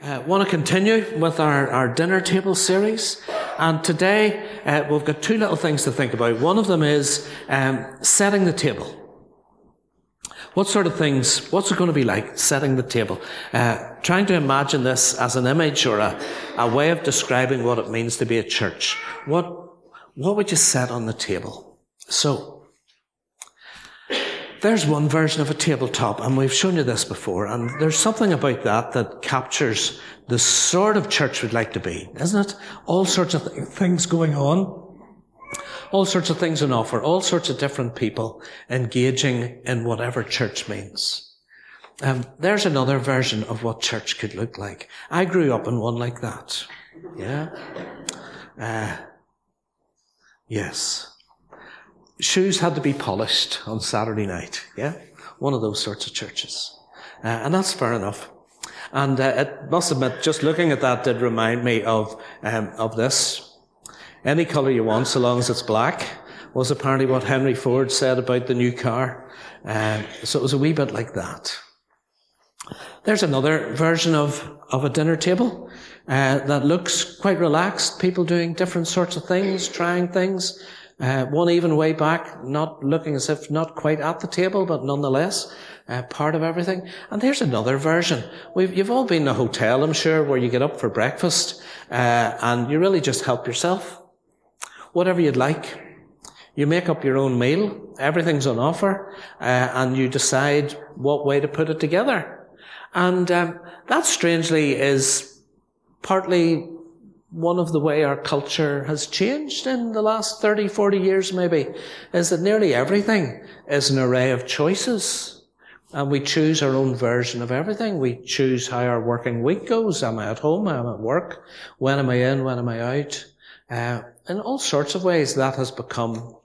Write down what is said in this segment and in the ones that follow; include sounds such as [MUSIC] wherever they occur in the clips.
Uh, want to continue with our, our dinner table series. And today uh, we've got two little things to think about. One of them is um, setting the table. What sort of things, what's it going to be like setting the table? Uh, trying to imagine this as an image or a, a way of describing what it means to be a church. What, what would you set on the table? So, there's one version of a tabletop, and we've shown you this before, and there's something about that that captures the sort of church we'd like to be, isn't it? All sorts of th- things going on. All sorts of things on offer, all sorts of different people engaging in whatever church means. Um, there's another version of what church could look like. I grew up in one like that. Yeah. Uh, yes shoes had to be polished on Saturday night. Yeah? One of those sorts of churches. Uh, and that's fair enough. And uh, it must admit, just looking at that did remind me of, um, of this. Any colour you want, so long as it's black, was apparently what Henry Ford said about the new car. Uh, so it was a wee bit like that. There's another version of, of a dinner table uh, that looks quite relaxed. People doing different sorts of things, trying things. Uh, one even way back, not looking as if not quite at the table, but nonetheless uh, part of everything. And there's another version. We've, you've all been in a hotel, I'm sure, where you get up for breakfast uh, and you really just help yourself. Whatever you'd like. You make up your own meal. Everything's on offer, uh, and you decide what way to put it together. And um, that strangely is partly one of the way our culture has changed in the last 30, 40 years maybe, is that nearly everything is an array of choices. And we choose our own version of everything. We choose how our working week goes. Am I at home? Am I at work? When am I in? When am I out? Uh, in all sorts of ways, that has become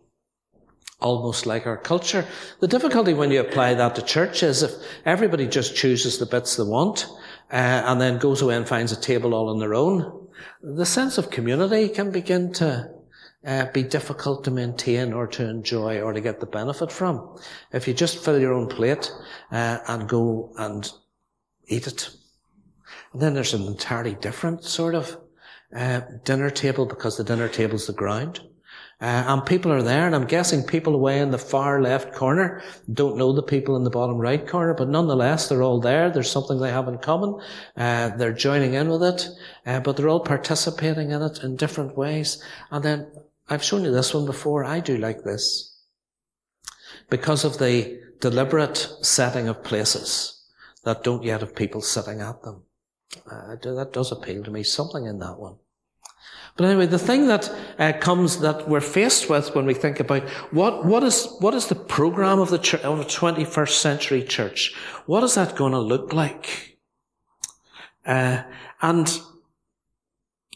almost like our culture. The difficulty when you apply that to church is if everybody just chooses the bits they want, uh, and then goes away and finds a table all on their own, the sense of community can begin to uh, be difficult to maintain or to enjoy or to get the benefit from. If you just fill your own plate uh, and go and eat it. And then there's an entirely different sort of uh, dinner table because the dinner table's the ground. Uh, and people are there, and I'm guessing people away in the far left corner don't know the people in the bottom right corner, but nonetheless, they're all there. There's something they have in common. Uh, they're joining in with it, uh, but they're all participating in it in different ways. And then I've shown you this one before. I do like this because of the deliberate setting of places that don't yet have people sitting at them. Uh, that does appeal to me. Something in that one. But anyway, the thing that uh, comes that we're faced with when we think about what what is what is the program of the church, of the 21st century church? What is that going to look like? Uh, and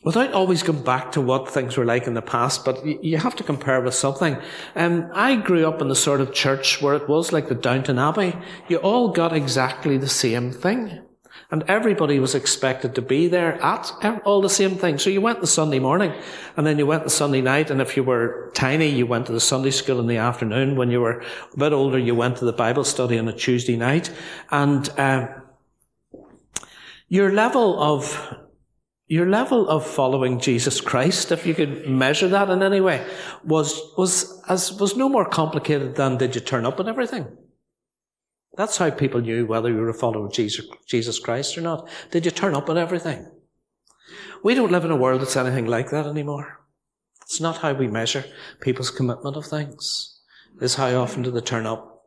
without always going back to what things were like in the past, but you have to compare with something. Um, I grew up in the sort of church where it was like the Downton Abbey. You all got exactly the same thing. And everybody was expected to be there at all the same thing. So you went the Sunday morning and then you went the Sunday night. And if you were tiny, you went to the Sunday school in the afternoon. When you were a bit older, you went to the Bible study on a Tuesday night. And, uh, your level of, your level of following Jesus Christ, if you could measure that in any way, was, was, as, was no more complicated than did you turn up and everything. That's how people knew whether you were a follower of Jesus, Christ or not. Did you turn up at everything? We don't live in a world that's anything like that anymore. It's not how we measure people's commitment of things. It's how often do they turn up.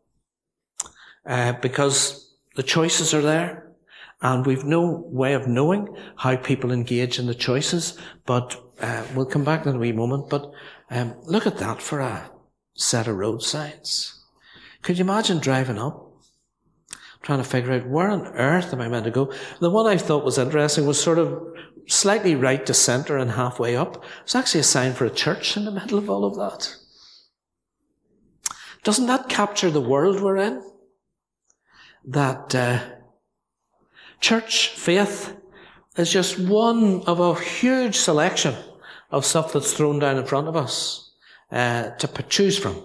Uh, because the choices are there and we've no way of knowing how people engage in the choices, but uh, we'll come back in a wee moment. But um, look at that for a set of road signs. Could you imagine driving up trying to figure out where on earth am I meant to go. The one I thought was interesting was sort of slightly right to centre and halfway up. It's actually a sign for a church in the middle of all of that. Doesn't that capture the world we're in? That uh, church faith is just one of a huge selection of stuff that's thrown down in front of us uh, to choose from.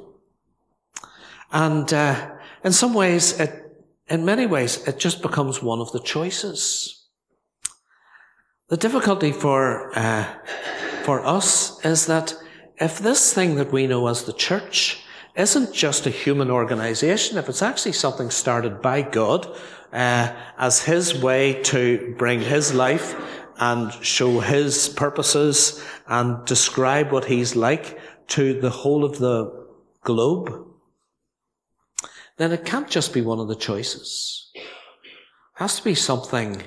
And uh, in some ways, it in many ways, it just becomes one of the choices. The difficulty for, uh, for us is that if this thing that we know as the church isn't just a human organization, if it's actually something started by God uh, as His way to bring His life and show His purposes and describe what He's like to the whole of the globe, then it can't just be one of the choices. It has to be something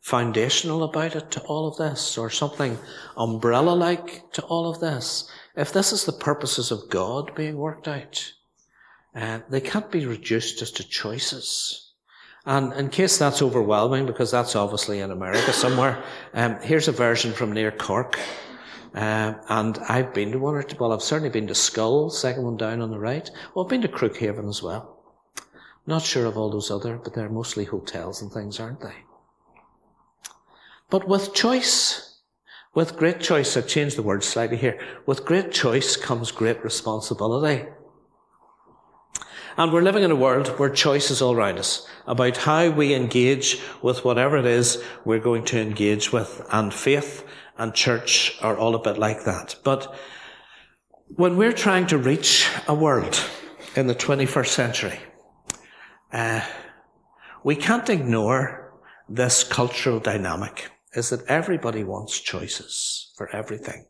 foundational about it to all of this, or something umbrella like to all of this. If this is the purposes of God being worked out, uh, they can't be reduced just to choices. And in case that's overwhelming, because that's obviously in America somewhere, um, here's a version from near Cork. Uh, and I've been to one or two, well, I've certainly been to Schull, second one down on the right. Well, I've been to Crookhaven as well. Not sure of all those other, but they're mostly hotels and things, aren't they? But with choice, with great choice, I've changed the word slightly here. With great choice comes great responsibility. And we're living in a world where choice is all around us about how we engage with whatever it is we're going to engage with. And faith and church are all a bit like that. But when we're trying to reach a world in the 21st century, uh, we can't ignore this cultural dynamic is that everybody wants choices for everything.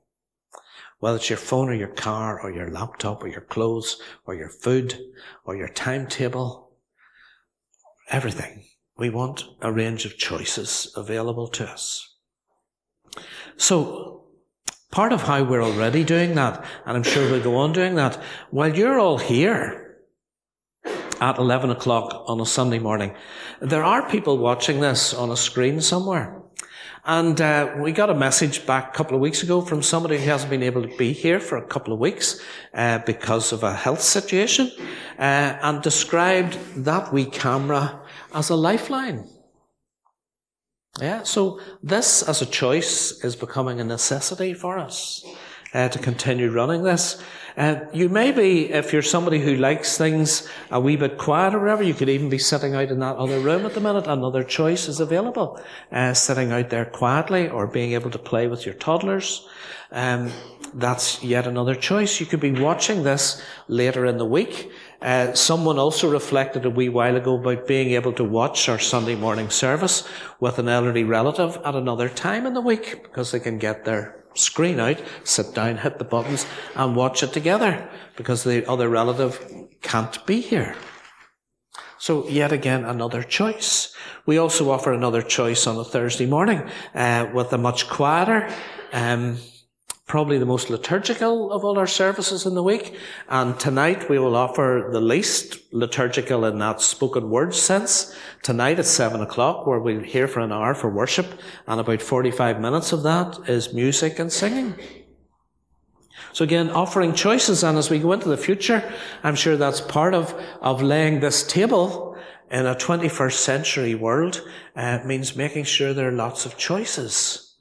Whether it's your phone or your car or your laptop or your clothes or your food or your timetable, everything. We want a range of choices available to us. So, part of how we're already doing that, and I'm sure we'll go on doing that, while you're all here at 11 o'clock on a Sunday morning, there are people watching this on a screen somewhere. And uh, we got a message back a couple of weeks ago from somebody who hasn't been able to be here for a couple of weeks uh, because of a health situation, uh, and described that wee camera as a lifeline. Yeah, so this as a choice is becoming a necessity for us uh, to continue running this. Uh, you may be, if you're somebody who likes things a wee bit quiet or whatever, you could even be sitting out in that other room at the minute. Another choice is available. Uh, sitting out there quietly or being able to play with your toddlers. Um, that's yet another choice. You could be watching this later in the week. Uh, someone also reflected a wee while ago about being able to watch our Sunday morning service with an elderly relative at another time in the week because they can get their screen out, sit down, hit the buttons, and watch it together because the other relative can't be here. So yet again, another choice. We also offer another choice on a Thursday morning uh, with a much quieter um, probably the most liturgical of all our services in the week. And tonight we will offer the least liturgical in that spoken word sense. Tonight at seven o'clock, where we'll hear for an hour for worship, and about 45 minutes of that is music and singing. So again, offering choices, and as we go into the future, I'm sure that's part of, of laying this table in a 21st century world, uh, means making sure there are lots of choices.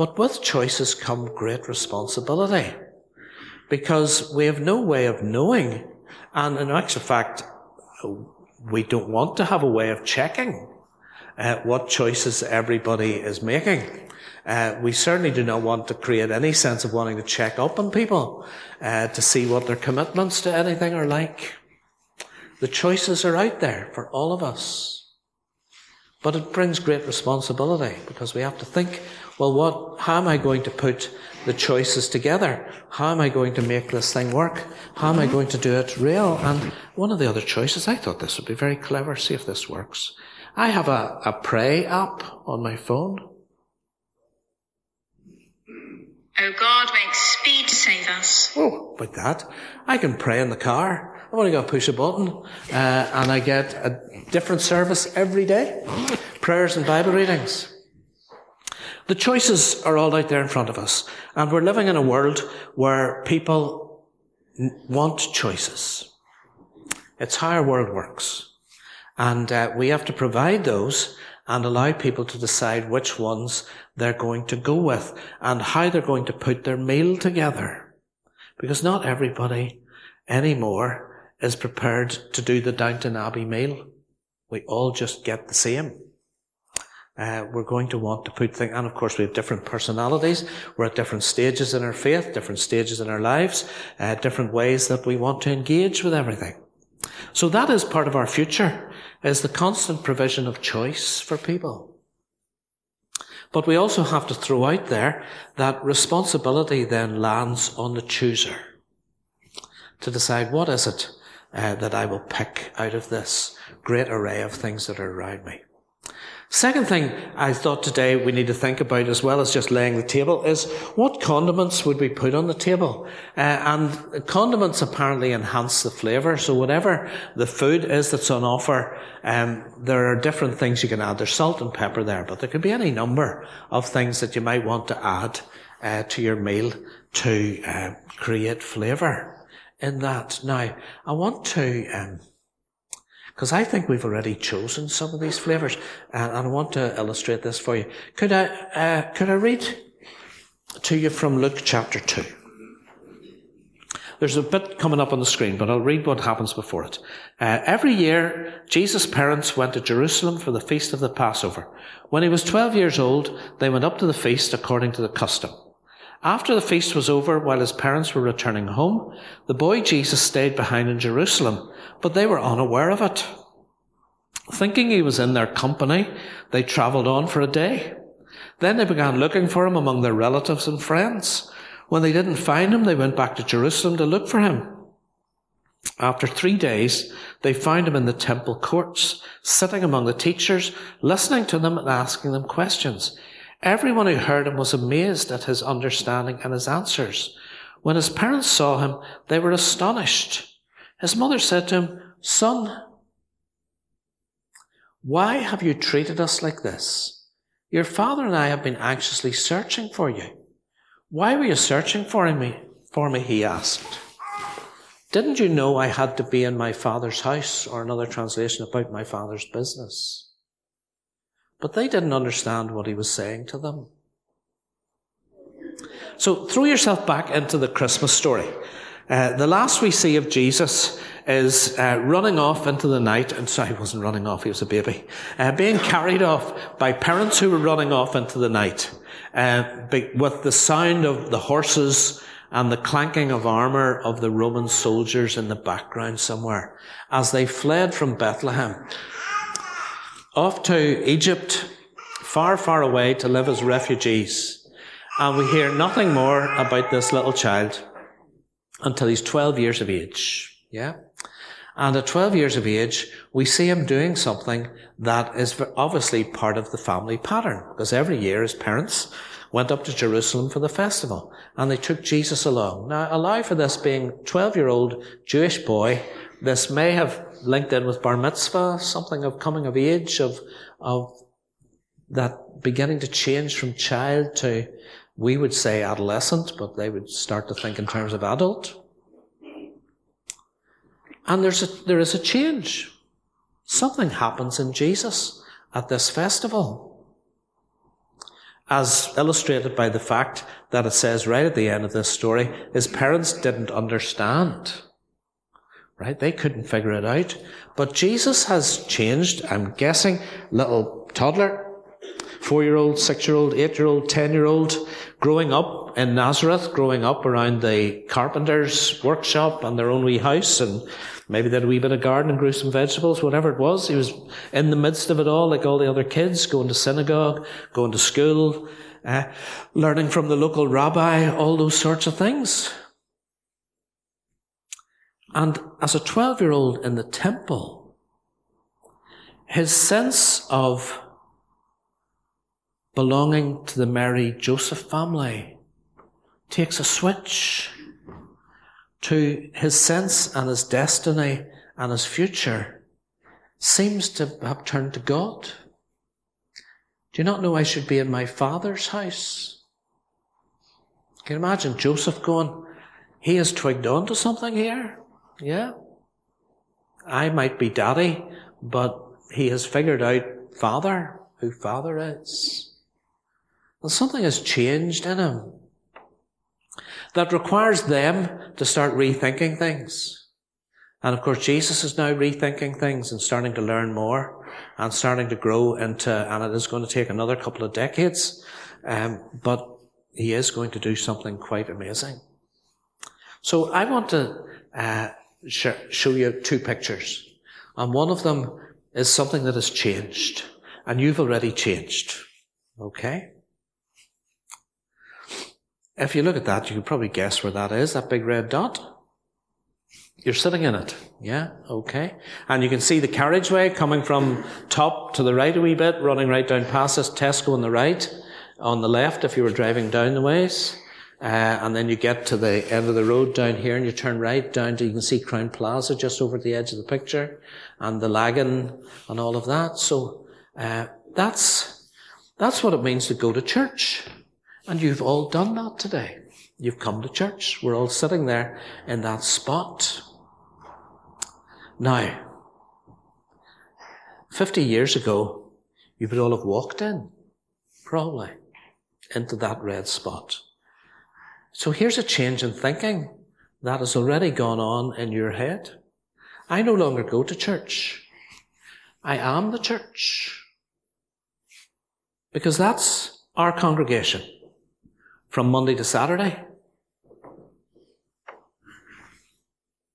But with choices come great responsibility because we have no way of knowing. And in actual fact, we don't want to have a way of checking uh, what choices everybody is making. Uh, we certainly do not want to create any sense of wanting to check up on people uh, to see what their commitments to anything are like. The choices are out there for all of us. But it brings great responsibility because we have to think well, what, how am I going to put the choices together? How am I going to make this thing work? How am I going to do it real? And one of the other choices, I thought this would be very clever. See if this works. I have a, a pray app on my phone. Oh God, make speed to save us. Oh, like that. I can pray in the car. I've only got to push a button, uh, and I get a different service every day. Prayers and Bible readings. The choices are all out there in front of us. And we're living in a world where people want choices. It's how our world works. And uh, we have to provide those and allow people to decide which ones they're going to go with and how they're going to put their meal together. Because not everybody anymore is prepared to do the Downton Abbey meal. We all just get the same. Uh, we're going to want to put things, and of course we have different personalities. We're at different stages in our faith, different stages in our lives, uh, different ways that we want to engage with everything. So that is part of our future, is the constant provision of choice for people. But we also have to throw out there that responsibility then lands on the chooser to decide what is it uh, that I will pick out of this great array of things that are around me. Second thing I thought today we need to think about as well as just laying the table is what condiments would we put on the table? Uh, and condiments apparently enhance the flavour. So whatever the food is that's on offer, um, there are different things you can add. There's salt and pepper there, but there could be any number of things that you might want to add uh, to your meal to uh, create flavour in that. Now, I want to um, because I think we've already chosen some of these flavors, and, I want to illustrate this for you. Could I, uh, could I read to you from Luke chapter 2? There's a bit coming up on the screen, but I'll read what happens before it. Uh, every year, Jesus' parents went to Jerusalem for the feast of the Passover. When he was 12 years old, they went up to the feast according to the custom. After the feast was over, while his parents were returning home, the boy Jesus stayed behind in Jerusalem, but they were unaware of it. Thinking he was in their company, they travelled on for a day. Then they began looking for him among their relatives and friends. When they didn't find him, they went back to Jerusalem to look for him. After three days, they found him in the temple courts, sitting among the teachers, listening to them and asking them questions. Everyone who heard him was amazed at his understanding and his answers. When his parents saw him, they were astonished. His mother said to him, Son, why have you treated us like this? Your father and I have been anxiously searching for you. Why were you searching for me? For me, he asked. Didn't you know I had to be in my father's house, or another translation about my father's business? But they didn't understand what he was saying to them. So throw yourself back into the Christmas story. Uh, the last we see of Jesus is uh, running off into the night, and sorry, he wasn't running off, he was a baby, uh, being carried off by parents who were running off into the night, uh, with the sound of the horses and the clanking of armour of the Roman soldiers in the background somewhere, as they fled from Bethlehem off to Egypt, far, far away to live as refugees. And we hear nothing more about this little child until he's 12 years of age. Yeah? And at 12 years of age, we see him doing something that is obviously part of the family pattern. Because every year his parents went up to Jerusalem for the festival and they took Jesus along. Now allow for this being 12 year old Jewish boy. This may have linked in with bar mitzvah, something of coming of age, of, of that beginning to change from child to, we would say adolescent, but they would start to think in terms of adult. And there's a, there is a change. Something happens in Jesus at this festival. As illustrated by the fact that it says right at the end of this story, his parents didn't understand. Right? They couldn't figure it out. But Jesus has changed, I'm guessing, little toddler, four year old, six year old, eight year old, ten year old, growing up in Nazareth, growing up around the carpenter's workshop and their own wee house, and maybe they had a wee bit of garden and grew some vegetables, whatever it was. He was in the midst of it all, like all the other kids, going to synagogue, going to school, uh, learning from the local rabbi, all those sorts of things. And as a 12 year old in the temple, his sense of belonging to the Mary Joseph family takes a switch to his sense and his destiny and his future seems to have turned to God. Do you not know I should be in my father's house? Can you imagine Joseph going, he has twigged on to something here? Yeah. I might be daddy, but he has figured out father, who father is. Well, something has changed in him that requires them to start rethinking things. And of course, Jesus is now rethinking things and starting to learn more and starting to grow into, and it is going to take another couple of decades, um, but he is going to do something quite amazing. So I want to uh, show you two pictures, and one of them is something that has changed, and you've already changed. Okay? If you look at that, you can probably guess where that is, that big red dot. You're sitting in it. Yeah? Okay. And you can see the carriageway coming from top to the right a wee bit, running right down past us, Tesco on the right, on the left if you were driving down the ways. Uh, and then you get to the end of the road down here and you turn right down to, you can see Crowne Plaza just over the edge of the picture and the Lagan and all of that. So, uh, that's, that's what it means to go to church. And you've all done that today. You've come to church. We're all sitting there in that spot. Now, 50 years ago, you would all have walked in, probably, into that red spot. So here's a change in thinking that has already gone on in your head. I no longer go to church. I am the church. Because that's our congregation from Monday to Saturday.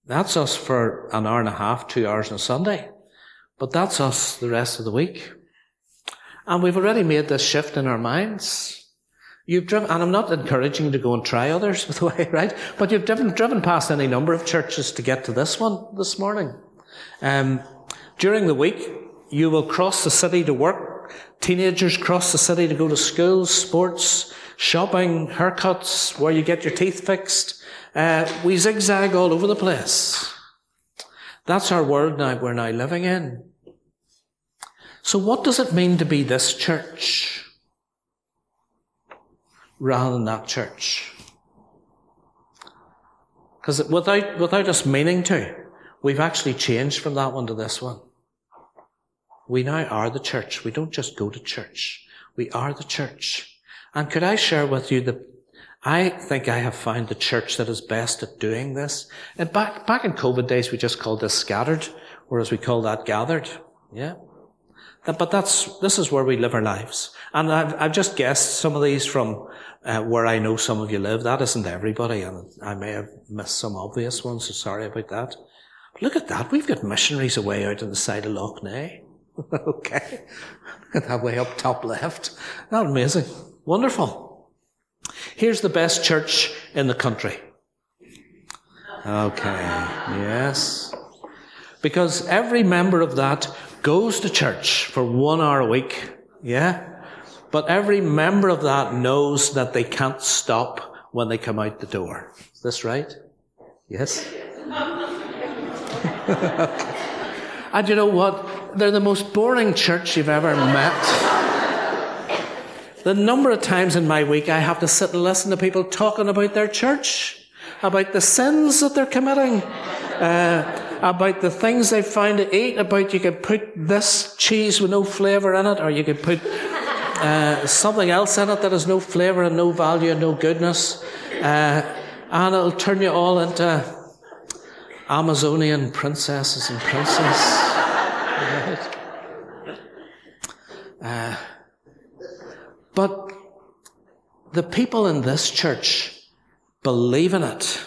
That's us for an hour and a half, two hours on Sunday. But that's us the rest of the week. And we've already made this shift in our minds. You've driven, and I'm not encouraging you to go and try others, [LAUGHS] by the way, right? But you've driven, driven past any number of churches to get to this one this morning. Um, during the week, you will cross the city to work. Teenagers cross the city to go to school, sports, shopping, haircuts, where you get your teeth fixed. Uh, we zigzag all over the place. That's our world now we're now living in. So what does it mean to be this church? Rather than that church. Because without, without us meaning to, we've actually changed from that one to this one. We now are the church. We don't just go to church. We are the church. And could I share with you that I think I have found the church that is best at doing this. And back, back in COVID days, we just called this scattered, whereas we call that gathered. Yeah. But that's, this is where we live our lives. And I've, I've just guessed some of these from uh, where I know some of you live. That isn't everybody, and I may have missed some obvious ones, so sorry about that. But look at that. We've got missionaries away out on the side of Lough Neagh. [LAUGHS] okay. Look [LAUGHS] at that way up top left. That amazing. Wonderful. Here's the best church in the country. Okay. Yes. Because every member of that goes to church for one hour a week. Yeah? But every member of that knows that they can't stop when they come out the door. Is this right? Yes? [LAUGHS] and you know what? They're the most boring church you've ever met. The number of times in my week I have to sit and listen to people talking about their church, about the sins that they're committing, uh, about the things they find to eat, about you could put this cheese with no flavour in it, or you could put uh, something else in it that has no flavour and no value and no goodness. Uh, and it'll turn you all into Amazonian princesses and princes. right. [LAUGHS] uh, but the people in this church believe in it.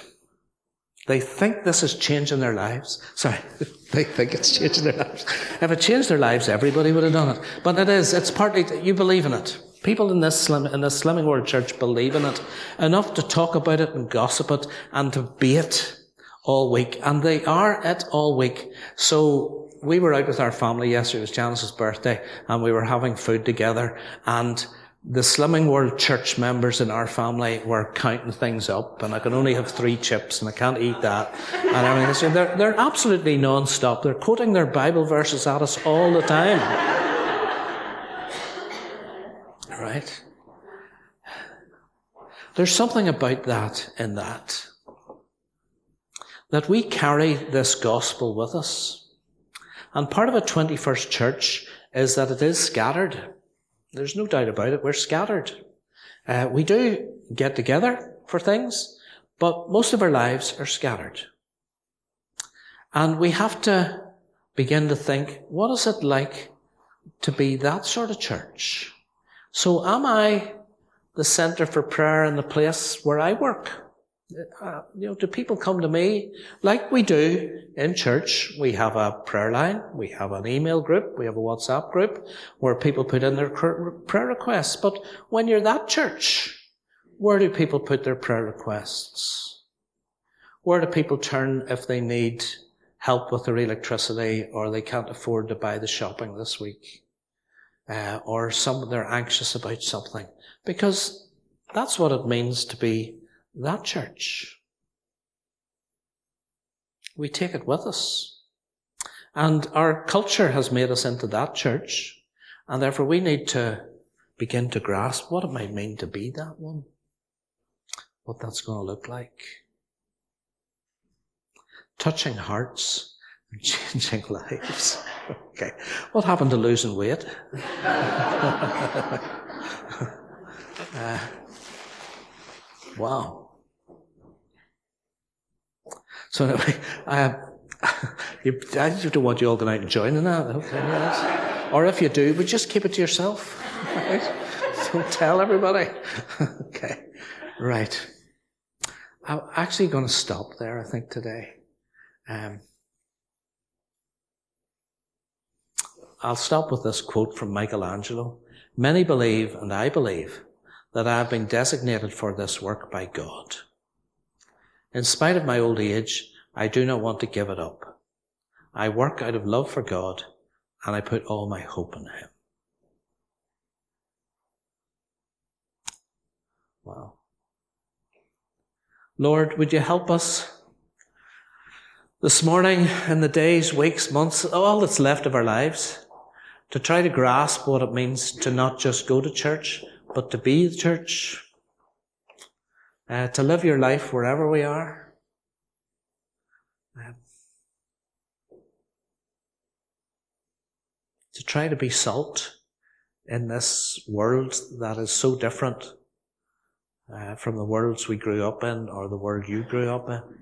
They think this is changing their lives. Sorry, [LAUGHS] they think it's changing their lives. If it changed their lives, everybody would have done it. But it is. It's partly you believe in it. People in this slim, in this Slimming World Church believe in it enough to talk about it and gossip it and to be it all week, and they are it all week. So we were out with our family yesterday. It was Janice's birthday, and we were having food together, and the Slimming World Church members in our family were counting things up, and I can only have three chips, and I can't eat that, and everything. So they're, they're absolutely non-stop. They're quoting their Bible verses at us all the time. right? There's something about that in that. That we carry this gospel with us. And part of a 21st church is that it is scattered. There's no doubt about it. We're scattered. Uh, we do get together for things, but most of our lives are scattered. And we have to begin to think, what is it like to be that sort of church. So am I the center for prayer in the place where I work? Uh, you know, do people come to me like we do in church? We have a prayer line, we have an email group, we have a WhatsApp group where people put in their prayer requests. But when you're that church, where do people put their prayer requests? Where do people turn if they need help with their electricity or they can't afford to buy the shopping this week? Uh, or some they're anxious about something because that's what it means to be that church. We take it with us. And our culture has made us into that church. And therefore we need to begin to grasp what it might mean to be that one. What that's going to look like. Touching hearts and [LAUGHS] changing lives. Okay. What happened to losing weight? [LAUGHS] uh, wow. So anyway, [LAUGHS] I, [LAUGHS] you, I just don't want you all out and joining that. Okay. Or if you do, but just keep it to yourself. Right? [LAUGHS] Don't tell everybody. okay. Right. I'm actually going to stop there, I think, today. Um, I'll stop with this quote from Michelangelo. Many believe, and I believe, that I have been designated for this work by God. In spite of my old age, I do not want to give it up. I work out of love for God and I put all my hope in Him. Wow. Lord, would you help us this morning, in the days, weeks, months, all that's left of our lives, to try to grasp what it means to not just go to church, but to be the church, uh, to live your life wherever we are. Uh, to try to be salt in this world that is so different uh, from the worlds we grew up in or the world you grew up in.